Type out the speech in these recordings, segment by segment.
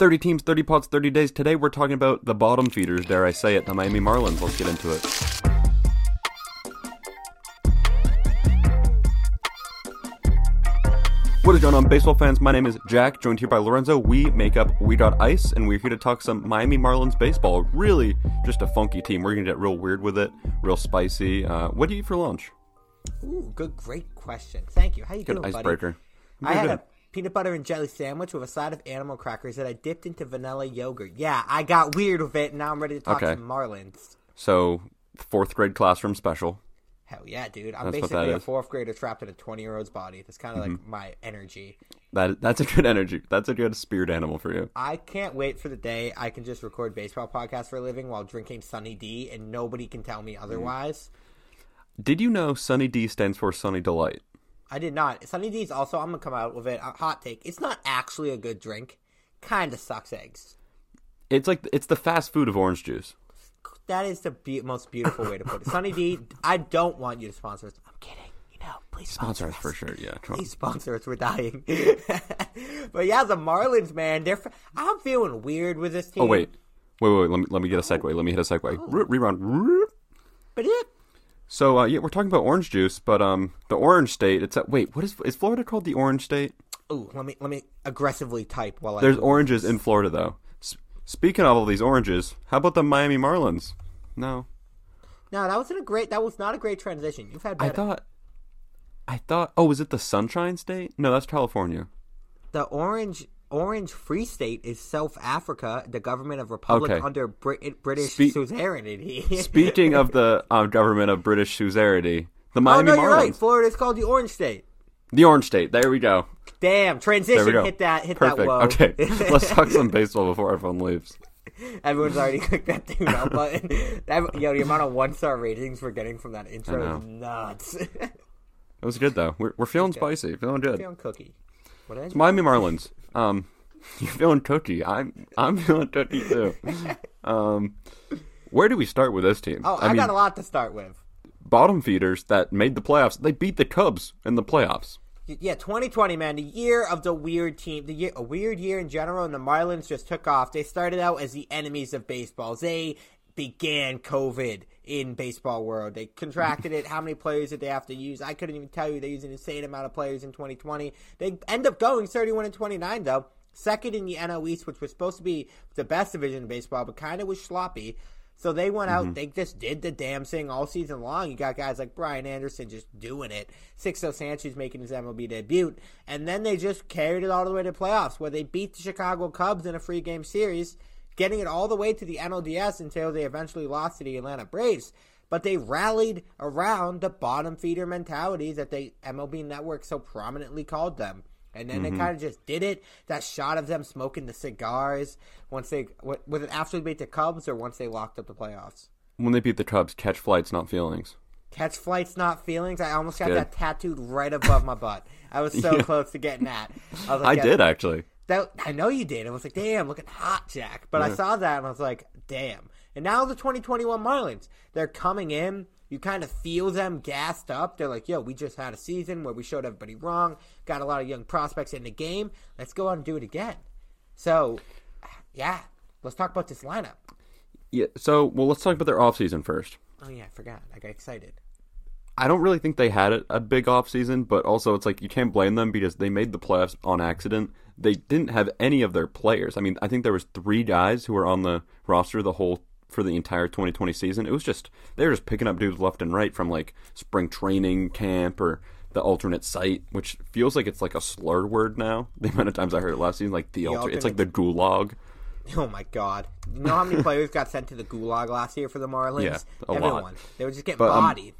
30 teams, 30 pots, 30 days. Today we're talking about the bottom feeders, dare I say it, the Miami Marlins. Let's get into it. What is going on, baseball fans? My name is Jack, joined here by Lorenzo. We make up We Got Eyes, and we're here to talk some Miami Marlins baseball. Really, just a funky team. We're gonna get real weird with it, real spicy. Uh, what do you eat for lunch? Ooh, good, great question. Thank you. How you Good doing, buddy? icebreaker. I had good. a peanut butter and jelly sandwich with a side of animal crackers that I dipped into vanilla yogurt. Yeah, I got weird with it, and now I'm ready to talk Okay. some Marlins. So, fourth grade classroom special. Hell yeah, dude! I'm That's basically a fourth grader trapped in a 20 year old's body. That's kind of like mm-hmm. my energy. That that's a good energy. That's a good spirit animal for you. I can't wait for the day I can just record baseball podcasts for a living while drinking Sunny D, and nobody can tell me mm-hmm. otherwise. Did you know Sunny D stands for Sunny Delight? I did not. Sunny D's also. I'm gonna come out with it. A hot take. It's not actually a good drink. Kind of sucks eggs. It's like it's the fast food of orange juice. That is the be- most beautiful way to put it. Sunny D, I don't want you to sponsor us. I'm kidding. You know, please sponsor, Sponsor us for sure. Yeah. Please sponsor us. We're dying. but yeah, the Marlins, man. They're. F- I'm feeling weird with this oh, team. Oh wait, wait, wait. Let me let me get a segue. Let me hit a segue. Oh. Re- Rerun. But it. So uh, yeah, we're talking about orange juice, but um, the orange state. It's at wait. What is is Florida called the orange state? Oh, let me let me aggressively type while I. There's oranges in Florida though. S- speaking of all these oranges, how about the Miami Marlins? No, No, that wasn't a great. That was not a great transition. You've had I thought. I thought. Oh, was it the Sunshine State? No, that's California. the orange Orange Free State is South Africa, the government of Republic Okay. under Brit- British Spe- suzerainty. Speaking of the uh, government of British suzerainty, the Miami oh Miami no, Marlins, you're right. Florida is called the Orange State. the Orange State. There we go. Damn, transition. Hit that. Hit Perfect. that. Whoa. Okay, let's talk some baseball before everyone leaves. Everyone's already clicked that tune out button. That, yo, the amount of one star ratings we're getting from that intro is nuts. It was good though. We're, we're feeling spicy, feeling good. Feeling cookie. What did Miami Marlins. Um, you're feeling touchy. I'm I'm feeling touchy too. Um, where do we start with this team? Oh, I, got a lot to start with. bottom feeders that made the playoffs. They beat the Cubs in the playoffs. Yeah, 2020, man, the year of the weird team, the year, a weird year in general, and the Marlins just took off. They started out as the enemies of baseball. They began COVID in baseball world. They contracted it. How many players did they have to use? I couldn't even tell you. They used an insane amount of players in 2020. They end up going 31 and 29 though. Second in the NL East, which was supposed to be the best division in baseball, but kind of was sloppy. So they went out, mm-hmm. they just did the damn thing all season long. You got guys like Brian Anderson just doing it. Sixto Sanchez making his MLB debut. And then they just carried it all the way to playoffs where they beat the Chicago Cubs in a free game series, getting it all the way to the NLDS until they eventually lost to the Atlanta Braves. But they rallied around the bottom feeder mentality that the MLB network so prominently called them. And then they mm-hmm. kind of just did it. That shot of them smoking the cigars once they wa- was it after they beat the Cubs or once they locked up the playoffs. When they beat the Cubs, catch flights, not feelings. Catch flights, not feelings. I almost got good. that tattooed right above my butt. I was so close to getting that. I, was I yeah, did actually. That, I know you did. I was like, damn, looking hot, Jack. But I saw that and I was like, damn. And now the 2021 Marlins, they're coming in. You kind of feel them gassed up. They're like, yo, we just had a season where we showed everybody wrong. Got a lot of young prospects in the game. Let's go out and do it again. So, yeah, let's talk about this lineup. Yeah. So, well, let's talk about their offseason first. Oh, yeah, I forgot. I got excited. I don't really think they had a, a big offseason, but also it's like you can't blame them because they made the playoffs on accident. They didn't have any of their players. I mean, I think there was three guys who were on the roster the whole for the entire 2020 season. It was just they were just picking up dudes left and right from like spring training camp or the alternate site, which feels like it's like a slur word now. The amount of times I heard it last season, like the, alter, it's like the gulag. Oh my god! You know how many players got sent to the gulag last year for the Marlins? Yeah, a lot. They were just getting But, um, bodied.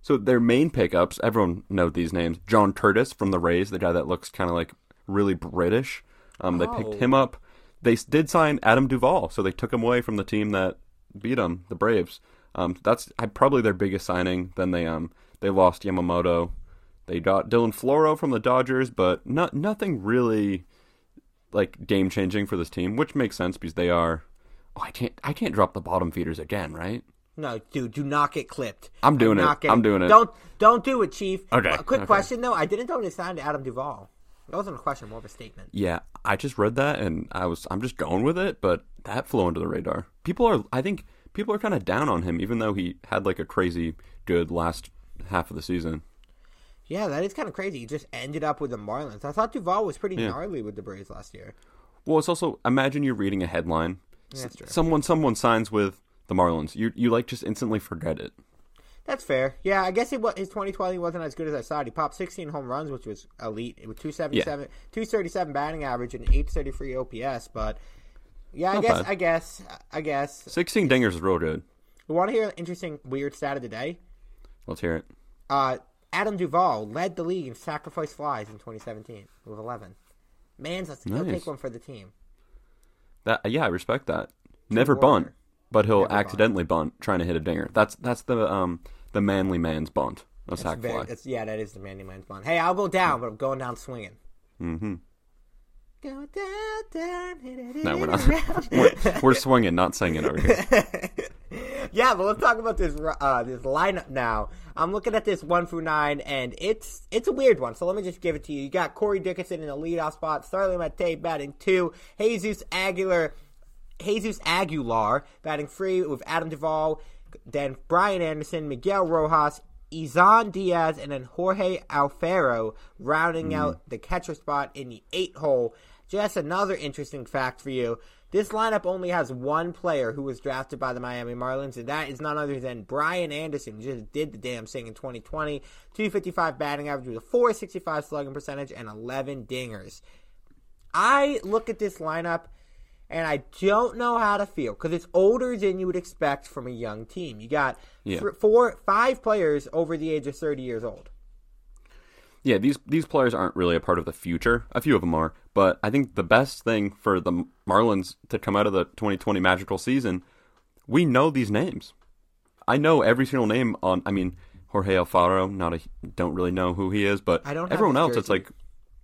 So their main pickups, everyone know these names. John Curtiss from the Rays, the guy that looks kind of like really British. Um, they Oh. picked him up. They s- did sign Adam Duvall, so they took him away from the team that beat them, the Braves. Um, that's I, probably their biggest signing. Then they um they lost Yamamoto. They got Dylan Floro from the Dodgers, but not nothing really like game changing for this team, which makes sense because they are. Oh, I can't I can't drop the bottom feeders again, right? No, dude, do not get clipped. I'm doing it. not I'm doing it. Don't don't do it, Chief. Okay, A quick okay. question though. I didn't know they signed Adam Duvall. That wasn't a question, more of a statement. Yeah, I just read that and I was I'm just going with it, but that flew under the radar. People are I think people are kind of down on him even though he had like a crazy good last half of the season. Yeah, that is kind of crazy. He just ended up with the Marlins. I thought Duvall was pretty Yeah. gnarly with the Braves last year. Well, it's also imagine you're reading a headline. Yeah, that's true. Someone someone signs with the Marlins. You you like just instantly forget it. That's fair. Yeah, I guess it, wa- his 2020 wasn't as good as I thought. He popped 16 home runs, which was elite, with 277, 237 batting average and 833 OPS. But yeah, I Not guess, bad. I guess, I guess. 16 dingers is real good. We want to hear an interesting, weird stat of the day. Let's hear it. Uh, Adam Duvall led the league in sacrifice flies in 2017 with 11. Man's, let's he'll take one for the team. That yeah, I respect that. Never bunt, but he'll Never accidentally bunt trying to hit a dinger. That's that's the um the manly man's bunt. A That's sack very- fly. yeah, that is the manly Man's bunt. Hey, I'll go down, but I'm going down swinging. Mm-hmm. Go down, down, hit it, No, we're not. we're, we're swinging, not singing over here. yeah, but let's talk about this uh, this lineup now. I'm looking at this one through nine, and it's it's a weird one. So let me just give it to you. You got Corey Dickerson in the leadoff spot, Starling Marte batting two, Jesus Aguilar, Jesus Aguilar batting free with Adam Duvall, then Brian Anderson, Miguel Rojas. Isan Diaz and then Jorge Alfaro rounding hmm. out the catcher spot in the eight hole. Just another interesting fact for you. This lineup only has one player who was drafted by the Miami Marlins, and that is none other than Brian Anderson. Just did the damn thing in 2020. 255 batting average with a 465 slugging percentage and 11 dingers. I look at this lineup and I don't know how to feel because it's older than you would expect from a young team. You got Yeah. th- four, five players over the age of 30 years old. Yeah, these these players aren't really a part of the future. A few of them are, but I think the best thing for the Marlins to come out of the 2020 magical season, we know these names. I know every single name on. I mean, Jorge Alfaro. Not a don't really know who he is, but I don't everyone else. It's like,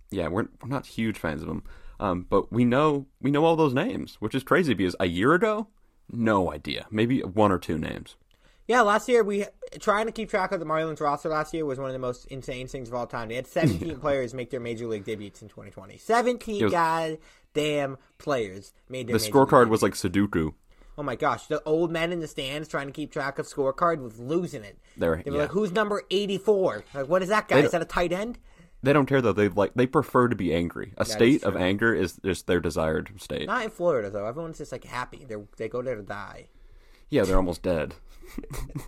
yeah, we're we're not huge fans of him, um, but we know we know all those names, which is crazy because a year ago, no idea, maybe one or two names. Yeah, last year we trying to keep track of the Marlins roster last year was one of the most insane things of all time. They had 17 players make their major league debuts in 2020. 17 It was- goddamn players made their The scorecard was like Sudoku. Oh my gosh, the old men in the stands trying to keep track of scorecard was losing it. They were- They were yeah. like, "Who's number 84? Like, what is that guy? Is that a tight end?" They don't care though. They like they prefer to be angry. A state of anger is just their desired state. Not in Florida though. Everyone's just like happy. They they go there to die. Yeah, they're almost dead.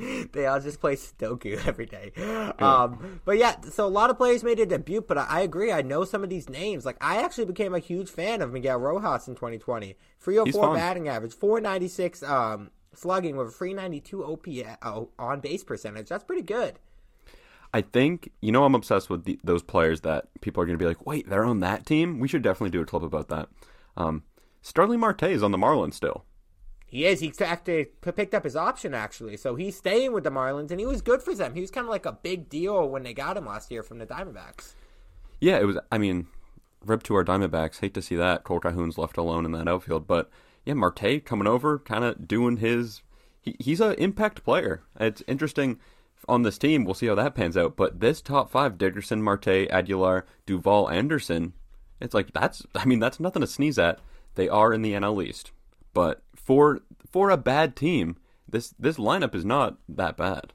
they all just play Sudoku every day. Um, but yeah, so a lot of players made a debut, but I, I agree. I know some of these names. Like I actually became a huge fan of Miguel Rojas in 2020. 304 fun. batting average, 496 um, slugging with a 392 OPS oh, on base percentage. That's pretty good. I think you know I'm obsessed with the, those players that people are going to be like, wait, they're on that team. We should definitely do a clip about that. Um, Starling Marte is on the Marlins still. He is. He actually picked up his option actually, so he's staying with the Marlins, and he was good for them. He was kind of like a big deal when they got him last year from the Diamondbacks. Yeah, it was. I mean, rip to our Diamondbacks. Hate to see that Kole Calhoun's left alone in that outfield, but yeah, Marte coming over, kind of doing his. He, he's an impact player. It's interesting on this team. We'll see how that pans out. But this top five: Dickerson, Marte, Aguilar, Duvall, Anderson. It's like that's. I mean, that's nothing to sneeze at. They are in the NL East, but for for a bad team, this this lineup is not that bad.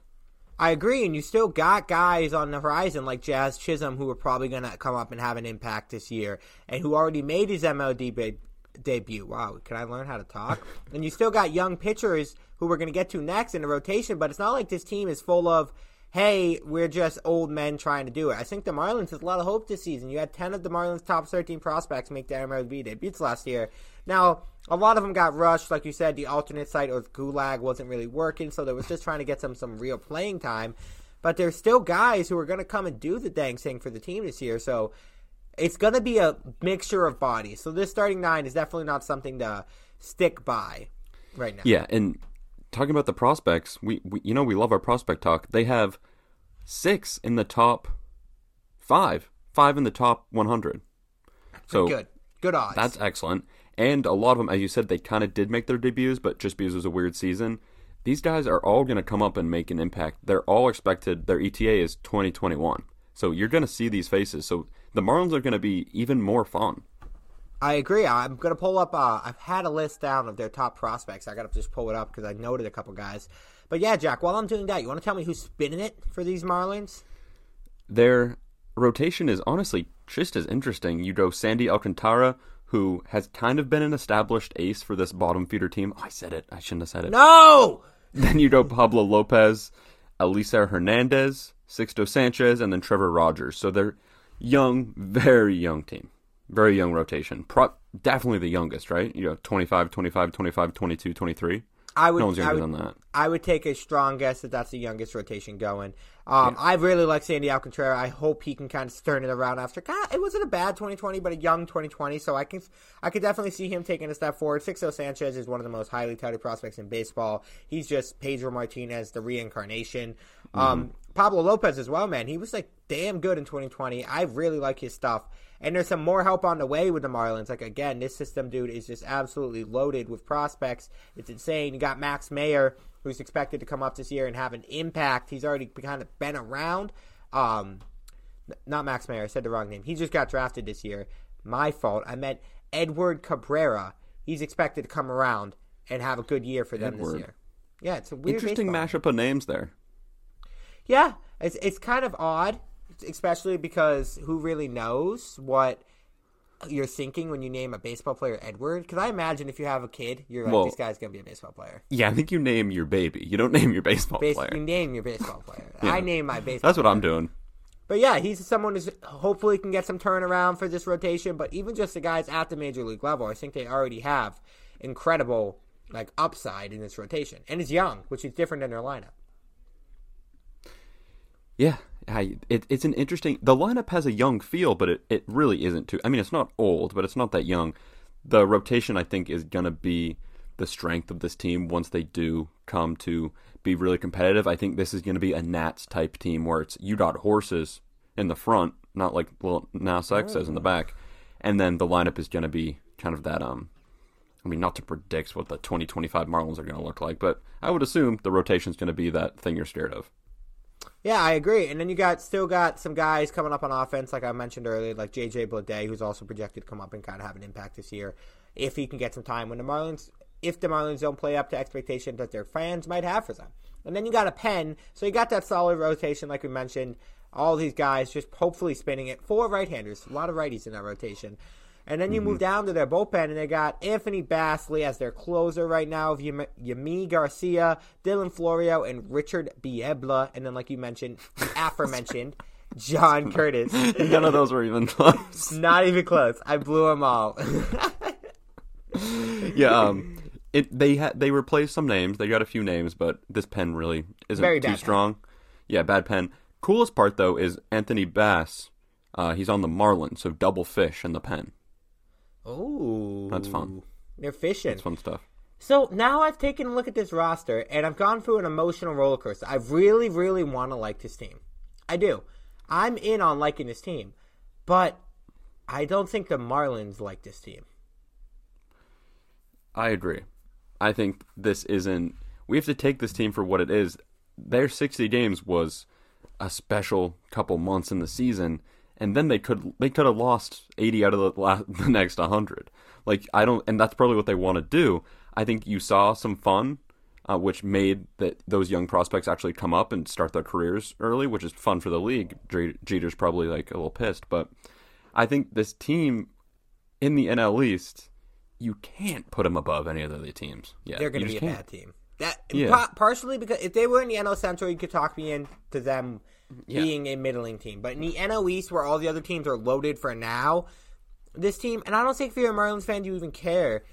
I agree, and you still got guys on the horizon like Jazz Chisholm who are probably going to come up and have an impact this year, and who already made his MLB ba- debut. Wow, can I learn how to talk? and you still got young pitchers who we're going to get to next in the rotation, but it's not like this team is full of, hey, we're just old men trying to do it. I think the Marlins has a lot of hope this season. You had 10 of the Marlins' top 13 prospects make their MLB debuts last year. Now, a lot of them got rushed. Like you said, the alternate site or Gulag wasn't really working, so they was just trying to get some, some real playing time. But there's still guys who are going to come and do the dang thing for the team this year. So it's going to be a mixture of bodies. So this starting nine is definitely not something to stick by right now. Yeah, and talking about the prospects, we, we you know we love our prospect talk. They have six in the top five, five in the top 100. So Good. Good odds. that's excellent. And a lot of them, as you said, they kind of did make their debuts, but just because it was a weird season, these guys are all going to come up and make an impact. They're all expected. Their ETA is 2021. So you're going to see these faces. So the Marlins are going to be even more fun. I agree. I'm gonna pull up. Uh, I've had a list down of their top prospects. I gotta just pull it up because I noted a couple guys. But yeah, Jack. While I'm doing that, you want to tell me who's spinning it for these Marlins? Their rotation is honestly just as interesting. You go Sandy Alcantara, who has kind of been an established ace for this bottom feeder team. Oh, I said it. I shouldn't have said it. No. Then you go Pablo Lopez, Elieser Hernandez, Sixto Sanchez, and then Trevor Rogers. So they're young, very young team. Very young rotation. Pro- definitely the youngest, right? You know, 25, 25, 25, 22, 23. I would. No one's I would, than that. I would take a strong guess that that's the youngest rotation going. Um, I really like Sandy Alcantara. I hope he can kind of turn it around after. God, it wasn't a bad 2020, but a young 2020. So I can, I could definitely see him taking a step forward. Sixto Sanchez is one of the most highly touted prospects in baseball. He's just Pedro Martinez, the reincarnation. Um, Pablo Lopez as well, man. He was like damn good in 2020. I really like his stuff. And there's some more help on the way with the Marlins. Like again, this system, dude, is just absolutely loaded with prospects. It's insane. You got Max Mayer, who's expected to come up this year and have an impact. He's already kind of been around. Um, not Max Mayer. I said the wrong name. He just got drafted this year. My fault. I meant Edward Cabrera. He's expected to come around and have a good year for them Edward. this year. Yeah, it's a weird Interesting baseball. mashup of names there. Yeah, it's it's kind of odd, especially because who really knows what you're thinking when you name a baseball player Edward? Because I imagine if you have a kid, you're like, Well- this guy's gonna be a baseball player. Yeah, I think you name your baby. You don't name your baseball Bas- player. you name your baseball player. Yeah. I name my baseball. That's what I'm doing. But yeah, he's someone who's hopefully can get some turnaround for this rotation. But even just the guys at the major league level, I think they already have incredible like upside in this rotation, and he's young, which is different than their lineup. Yeah, I, it, it's an interesting. The lineup has a young feel, but it, it really isn't too. I mean, it's not old, but it's not that young. The rotation, I think, is gonna be the strength of this team once they do come to be really competitive. I think this is gonna be a Nats type team where it's you got horses in the front, not like well now Sex says in the back, and then the lineup is gonna be kind of that um. I mean, not to predict what the 2025 Marlins are going to look like, but I would assume the rotation is going to be that thing you're scared of. Yeah, I agree. And then you got still got some guys coming up on offense, like I mentioned earlier, like JJ Bleday, who's also projected to come up and kind of have an impact this year if he can get some time when the Marlins, if the Marlins don't play up to expectation that their fans might have for them. And then you got a pen, so you got that solid rotation, like we mentioned. All these guys just hopefully spinning it. Four right-handers, a lot of righties in that rotation. And then you move down to their bullpen, and they got Anthony Bassley as their closer right now, of Yami Garcia, Dylan Florio, and Richard Biebla. And then, like you mentioned, the aforementioned John Curtiss. None of those were even close. Not even close. I blew them all. yeah, um, it they had they replaced some names. They got a few names, but this pen really isn't Very too bad pen. strong. Yeah, bad pen. Coolest part though is Anthony Bass. Uh, he's on the Marlins, so double fish in the pen. Ooh. That's fun. They're fishing. It's fun stuff. So now I've taken a look at this roster and I've gone through an emotional roller coaster. I really, really want to like this team. I do. I'm in on liking this team, but I don't think the Marlins like this team. I agree. I think this isn't. We have to take this team for what it is. Their 60 games was a special couple months in the season, and then they could they could have lost 80 out of the, la- the next 100. Like I don't, and that's probably what they want to do. I think you saw some fun, uh, which made that those young prospects actually come up and start their careers early, which is fun for the league. Jeter's probably like a little pissed, but I think this team in the NL East you can't put them above any other of the teams. Yeah, They're going to be a bad can't. team. That Yeah. pa- partially because if they were in the NL Central, you could talk me into them Yeah. being a middling team. But in the NL East, where all the other teams are loaded for now, this team, and I don't think if you're a Marlins fan, you even care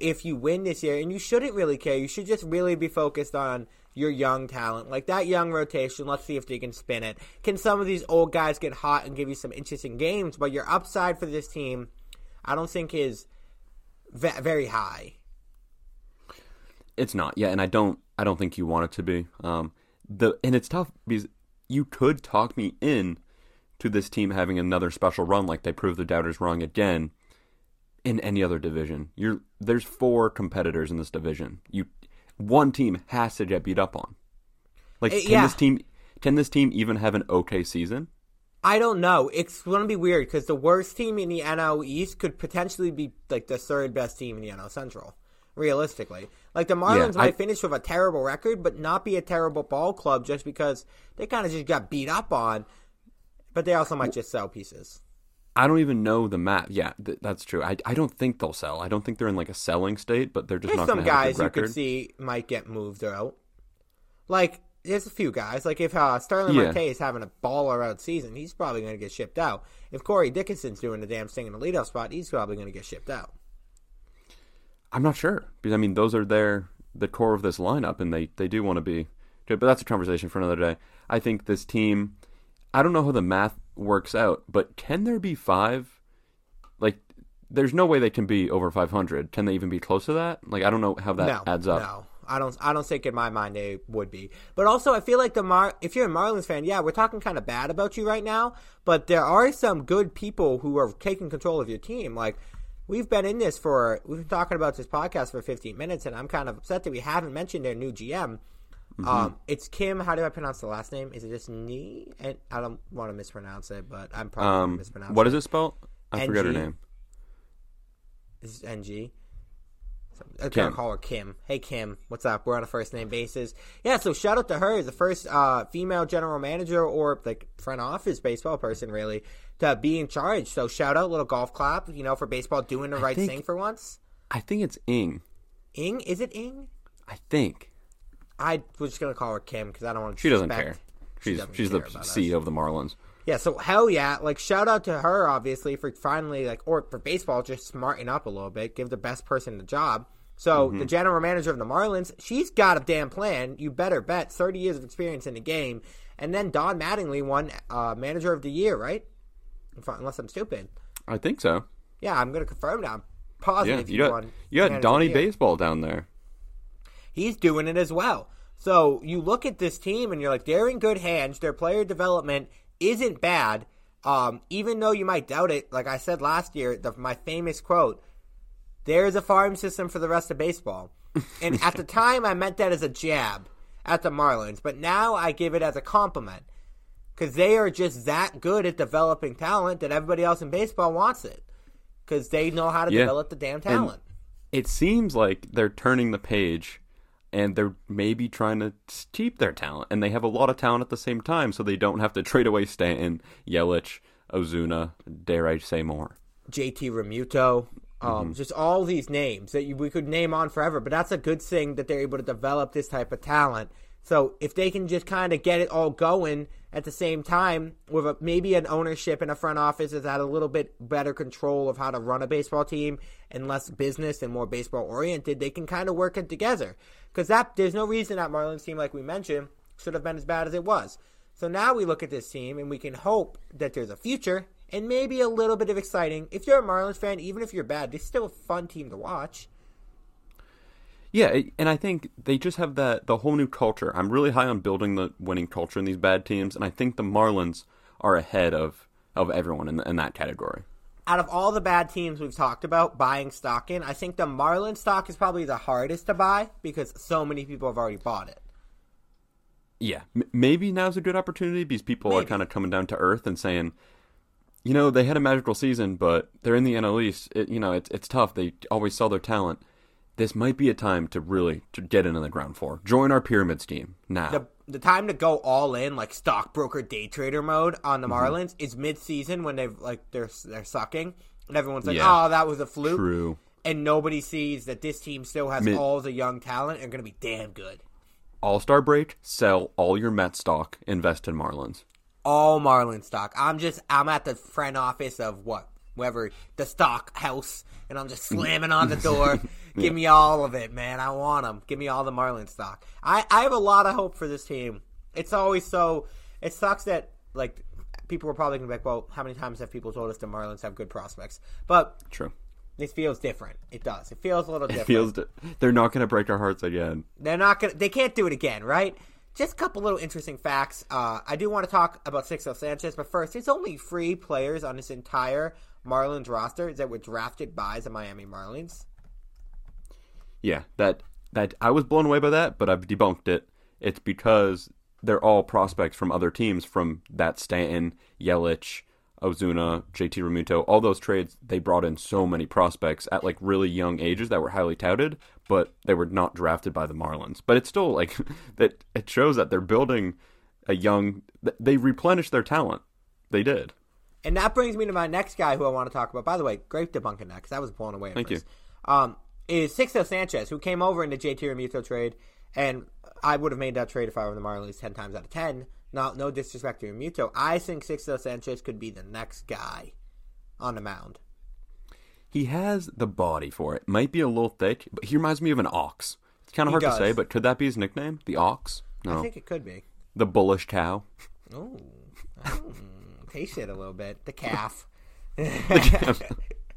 if you win this year, and you shouldn't really care. You should just really be focused on your young talent, like that young rotation. Let's see if they can spin it. Can some of these old guys get hot and give you some interesting games? But your upside for this team, I don't think is ve- very high. It's not. Yeah, and I don't. I don't think you want it to be. Um, the and it's tough because you could talk me in to this team having another special run, like they proved the doubters wrong again. In any other division, you're there's four competitors in this division. You one team has to get beat up on. Like, Uh, can yeah. this team can this team even have an okay season? I don't know. It's going to be weird because the worst team in the NL East could potentially be like the third best team in the NL Central. Realistically, like the Marlins Yeah, might finish with a terrible record, but not be a terrible ball club just because they kind of just got beat up on. But they also might just sell pieces. I don't even know the map. Yeah, th- that's true. I, I don't think they'll sell. I don't think they're in like a selling state, but they're just There's not some going to have a guys you could see might get moved out. Like there's a few guys. Like if uh, Starling Yeah. Marte is having a baller out season, he's probably going to get shipped out. If Corey Dickerson's doing the damn thing in the leadoff spot, he's probably going to get shipped out. I'm not sure because I mean those are their the core of this lineup, and they they do want to be good. But that's a conversation for another day. I think this team. I don't know how the math works out, but can there be five? Like, there's no way they can be over 500. Can they even be close to that? Like, I don't know how that no, adds up. No, I don't. I don't think in my mind they would be. But also, I feel like the Mar. If you're a Marlins fan, yeah, we're talking kind of bad about you right now. But there are some good people who are taking control of your team. Like we've been in this for. We've been talking about this podcast for 15 minutes, and I'm kind of upset that we haven't mentioned their new GM. Mm-hmm. Um, it's Kim. How do I pronounce the last name? Is it just Nee? And I don't want to mispronounce it, but I'm probably Um, mispronounce what is it spelled? I forgot her name. This is NG. I'm Kim. gonna call her Kim. Hey Kim, what's up? We're on a first name basis. Yeah, so shout out to her, the first uh, female general manager or like front office baseball person, really, to be in charge. So shout out, little golf clap, you know, for baseball doing the right think- thing for once. I think it's Ing. Ing, is it Ing? I think I was just gonna call her Kim because I don't want to. she doesn't care. She's doesn't she's the care us. CEO of the Marlins. Yeah, so hell yeah, like shout out to her obviously for finally like or for baseball just smarten up a little bit, give the best person the job. So Mm-hmm. the general manager of the Marlins, she's got a damn plan. You better bet, thirty years of experience in the game, and then Don Mattingly won uh, manager of the year, right? Unless I'm stupid. I think so. Yeah, I'm gonna confirm that. I'm Yeah, positive you he got won. you got Donnie. Baseball down there. he's doing it as well. So you look at this team and you're like, they're in good hands. Their player development isn't bad. Um, even though you might doubt it, like I said last year, the, my famous quote, there's a farm system for the rest of baseball. And at the time, I meant that as a jab at the Marlins, but now I give it as a compliment because they are just that good at developing talent that everybody else in baseball wants it because they know how to Yeah. develop the damn talent. It seems like they're turning the page and they're maybe trying to keep their talent and they have a lot of talent at the same time so they don't have to trade away Stanton, Yelich, Ozuna, dare I say more. JT Realmuto, um, Mm-hmm. just all these names that you, we could name on forever. But that's a good thing that they're able to develop this type of talent. So if they can just kind of get it all going at the same time with a, maybe an ownership and a front office that's had a little bit better control of how to run a baseball team and less business and more baseball oriented, they can kind of work it together. Because that there's no reason that Marlins team, like we mentioned, should have been as bad as it was. So now we look at this team and we can hope that there's a future and maybe a little bit of exciting. If you're a Marlins fan, even if you're bad, it's still a fun team to watch. Yeah, and I think they just have that the whole new culture. I'm really high on building the winning culture in these bad teams, and I think the Marlins are ahead of of everyone in, in that category. Out of all the bad teams we've talked about buying stock in, I think the Marlins stock is probably the hardest to buy because so many people have already bought it. Yeah, M- maybe now's a good opportunity because people are kind of coming down to earth and saying, you know, they had a magical season, but they're in the NL East. It, you know, it's it's tough. They always sell their talent. This might be a time to really to get into the ground floor. Join our pyramid scheme now. the the time to go all in like stockbroker day trader mode on the Mm-hmm. Marlins is mid season when they've like they're they're sucking and everyone's like, Yeah. oh, that was a fluke, True. and nobody sees that this team still has Mid- all the young talent and are going to be damn good. All Star break. Sell all your Met stock. Invest in Marlins. All Marlin stock. I'm just I'm at the front office of what whoever the stock house, and I'm just slamming on the door. Give me all of it, man. I want them. Give me all the Marlin stock. I I have a lot of hope for this team. It's always so. It sucks that like people were probably gonna be like, well, how many times have people told us the Marlins have good prospects? But True. this feels different. It does. It feels a little It different. feels di- they're not going to break our hearts again. They're not gonna. They can't do it again, right? Just a couple little interesting facts. Uh, I do want to talk about Sixto Sanchez, but first, there's only three players on this entire Marlins roster that were drafted by the Miami Marlins. Yeah, that that I was blown away by that, but I've debunked it. It's because they're all prospects from other teams from that Stanton, Yelich, Ozuna, JT Realmuto, all those trades, they brought in so many prospects at like really young ages that were highly touted, but they were not drafted by the Marlins. But it's still like that it shows that they're building a young they replenished their talent. They did. And that brings me to my next guy who I want to talk about. By the way, great debunking that because I was blown away. Thank first. you. Um, is Sixto Sanchez, who came over in the JT Realmuto trade, and I would have made that trade if I were the Marlins ten times out of ten. No, no disrespect to Realmuto. I think Sixto Sanchez could be the next guy on the mound. He has the body for it. Might be a little thick, but he reminds me of an ox. It's kind of hard does. to say, but could that be his nickname? The ox? No. I think it could be. the bullish cow. Ooh, oh, taste it a little bit. The calf.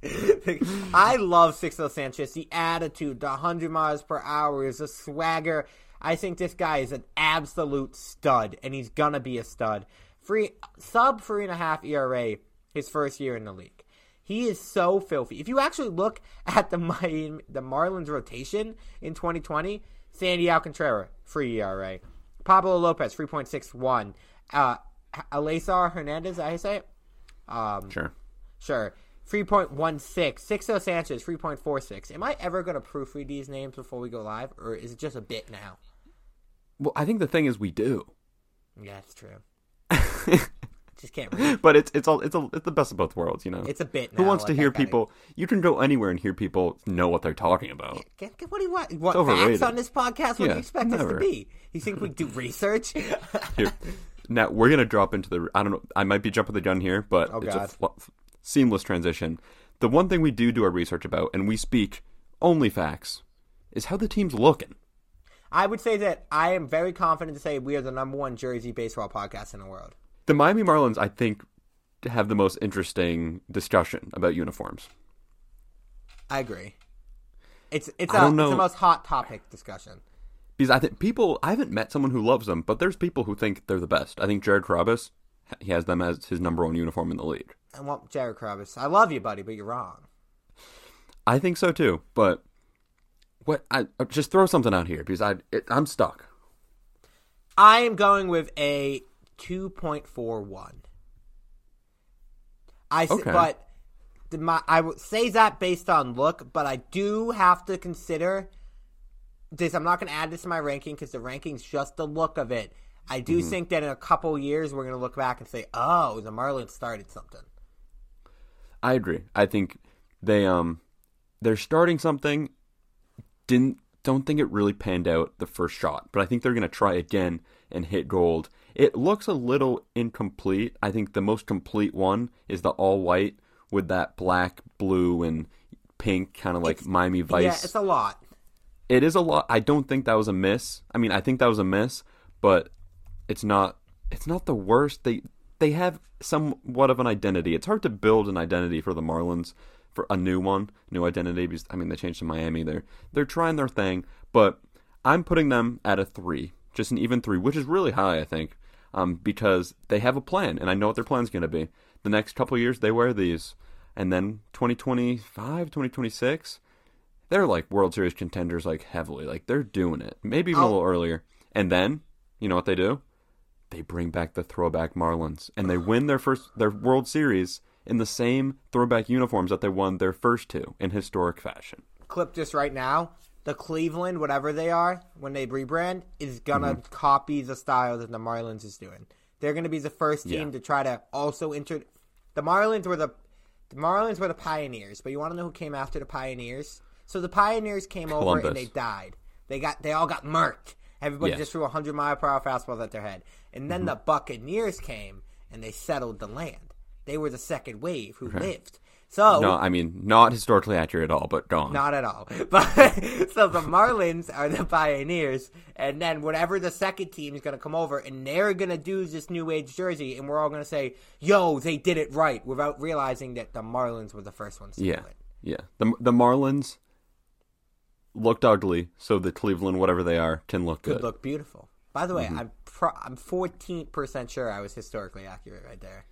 I love Sixto Sanchez. The attitude, the 100 miles per hour, is a swagger. I think this guy is an absolute stud, and he's gonna be a stud. Free sub three and a half ERA his first year in the league. He is so filthy. If you actually look at the Miami, the Marlins rotation in 2020, Sandy Alcantara, free ERA. Pablo Lopez, 3.61. Uh, Alesar Hernandez, I say it? Um, Sure. Sure. 3.16. Sixto Sanchez, 3.46. Am I ever going to proofread these names before we go live, or is it just a bit now? Well, I think the thing is we do. Yeah, it's true. just can't read. But it's it's all it's a, it's the best of both worlds, you know. It's a bit Who wants to like, I hear gotta- people? You can go anywhere and hear people know what they're talking about. Get, get, what do you want? What facts on this podcast? What do you expect us to be? You think we do research? Now we're gonna drop into the. I don't know. I might be jumping the gun here, but Oh, it's God. a fl- seamless transition. The one thing we do do our research about, and we speak only facts, is how the team's looking. I would say that I am very confident to say we are the number one Jersey baseball podcast in the world. The Miami Marlins, I think, have the most interesting discussion about uniforms. I agree. It's it's a, it's the most hot topic discussion. Because I think people, I haven't met someone who loves them, but there's people who think they're the best. I think Jared Carabas, he has them as his number one uniform in the league. I want Jared Kravis. I love you, buddy, but you're wrong. I think so too, but what? I uh, just throw something out here because I it, I'm stuck. I am going with a 2.41. I s- Okay. but the, my, I would say that based on look, but I do have to consider this. I'm not going to add this to my ranking because the ranking's just the look of it. I do Mm-hmm. think that in a couple years we're going to look back and say, "Oh, the Marlins started something." I agree. I think they um they're starting something. Didn't don't think it really panned out the first shot, but I think they're gonna try again and hit gold. It looks a little incomplete. I think the most complete one is the all white with that black, blue, and pink kind of like It's- Miami Vice. Yeah, it's a lot. It is a lot. I don't think that was a miss. I mean, I think that was a miss, but it's not. It's not the worst. They they have somewhat of an identity. It's hard to build an identity for the Marlins for a new one, new identity. Because I mean, they changed to Miami. They're they're trying their thing, but I'm putting them at a three, just an even three, which is really high, I think, um, because they have a plan, and I know what their plan's going to be. The next couple years, they wear these, and then 2025, 2026 they're like World Series contenders, like heavily. Like they're doing it. Maybe even a Oh. little earlier. And then, you know what they do? They bring back the throwback Marlins, and they win their first their World Series in the same throwback uniforms that they won their first two in historic fashion. clip this right now. The Cleveland, whatever they are, when they rebrand, is gonna Mm-hmm. copy the style that the Marlins is doing. They're gonna be the first team Yeah. to try to also enter. The Marlins were the the Marlins were the pioneers, but you want to know who came after the pioneers? So the pioneers came over and they died. They got they all got murked. Everybody Yes. just threw a hundred mile per hour fastballs at their head, and then mm-hmm. the Buccaneers came and they settled the land. They were the second wave who lived. So No, I mean not historically accurate at all, but gone. not at all. But so the Marlins are the pioneers, and then whatever the second team is going to come over, and they're going to do this new age jersey, and we're all going to say, "Yo, they did it right," without realizing that the Marlins were the first ones to yeah, do it. yeah. The the Marlins looked ugly, so the Cleveland, whatever they are, can look Could good. look beautiful. By the way, Mm-hmm. I'm pro- I'm 14 percent sure I was historically accurate right there.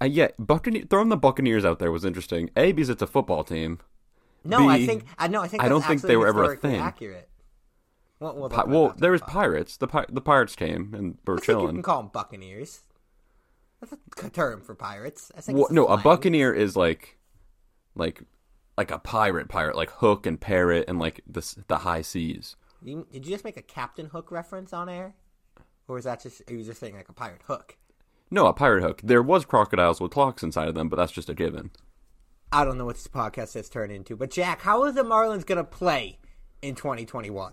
Uh, yeah, Buccaneer, throwing the Buccaneers out there was interesting. A because it's a football team. No, I B, think I know. I think I don't think they were ever a thing. Accurate. Well, well, Pi- well there was pirates. The pi- the pirates came and were I think you can call them buccaneers. That's a term for pirates. I think Well, no, a buccaneer is like, like, like a pirate pirate, like Hook and Parrot and like the the high seas. You- Did you just make a Captain Hook reference on air, or was that just? Are you just saying like a pirate hook? No, a pirate hook. There was crocodiles with clocks inside of them, but that's just a given. I don't know what this podcast has turned into, but Jack, how are the Marlins gonna play in 2021?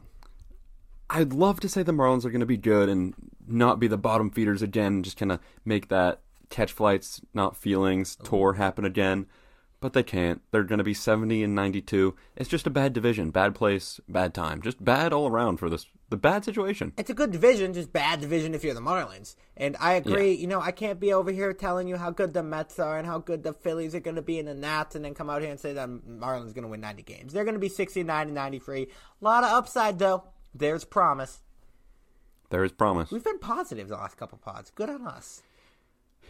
I'd love to say the Marlins are going to be good and not be the bottom feeders again, and just kind of make that catch flights, not feelings oh. tour happen again. But they can't. They're going to be 70 and 92. It's just a bad division, bad place, bad time. Just bad all around for this the bad situation. It's a good division, just bad division if you're the Marlins. And I agree. You know, I can't be over here telling you how good the Mets are and how good the Phillies are going to be in the Nats, and then come out here and say that Marlins going to win 90 games. They're going to be 69 and 93. A lot of upside though. There's promise. There is promise. We've been positive the last couple pods. Good on us.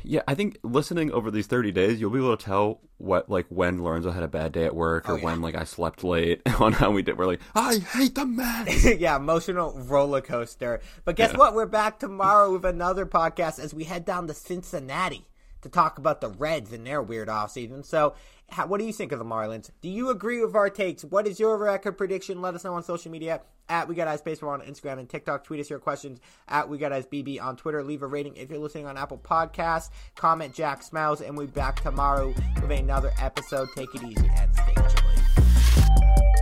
Yeah, I think listening over these 30 days, you'll be able to tell what like when Lorenzo had a bad day at work or Oh, yeah. when like I slept late on how we did. We're like, I hate the Mets. yeah, emotional roller coaster. But guess what? We're back tomorrow with another podcast as we head down to Cincinnati to talk about the Reds and their weird offseason. So, how, what do you think of the Marlins? Do you agree with our takes? What is your record prediction? Let us know on social media at We Got Eyes Baseball on Instagram and TikTok. Tweet us your questions at We Got Eyes BB on Twitter. Leave a rating if you're listening on Apple Podcasts. Comment Jack Smiles, and we'll be back tomorrow with another episode. Take it easy and stay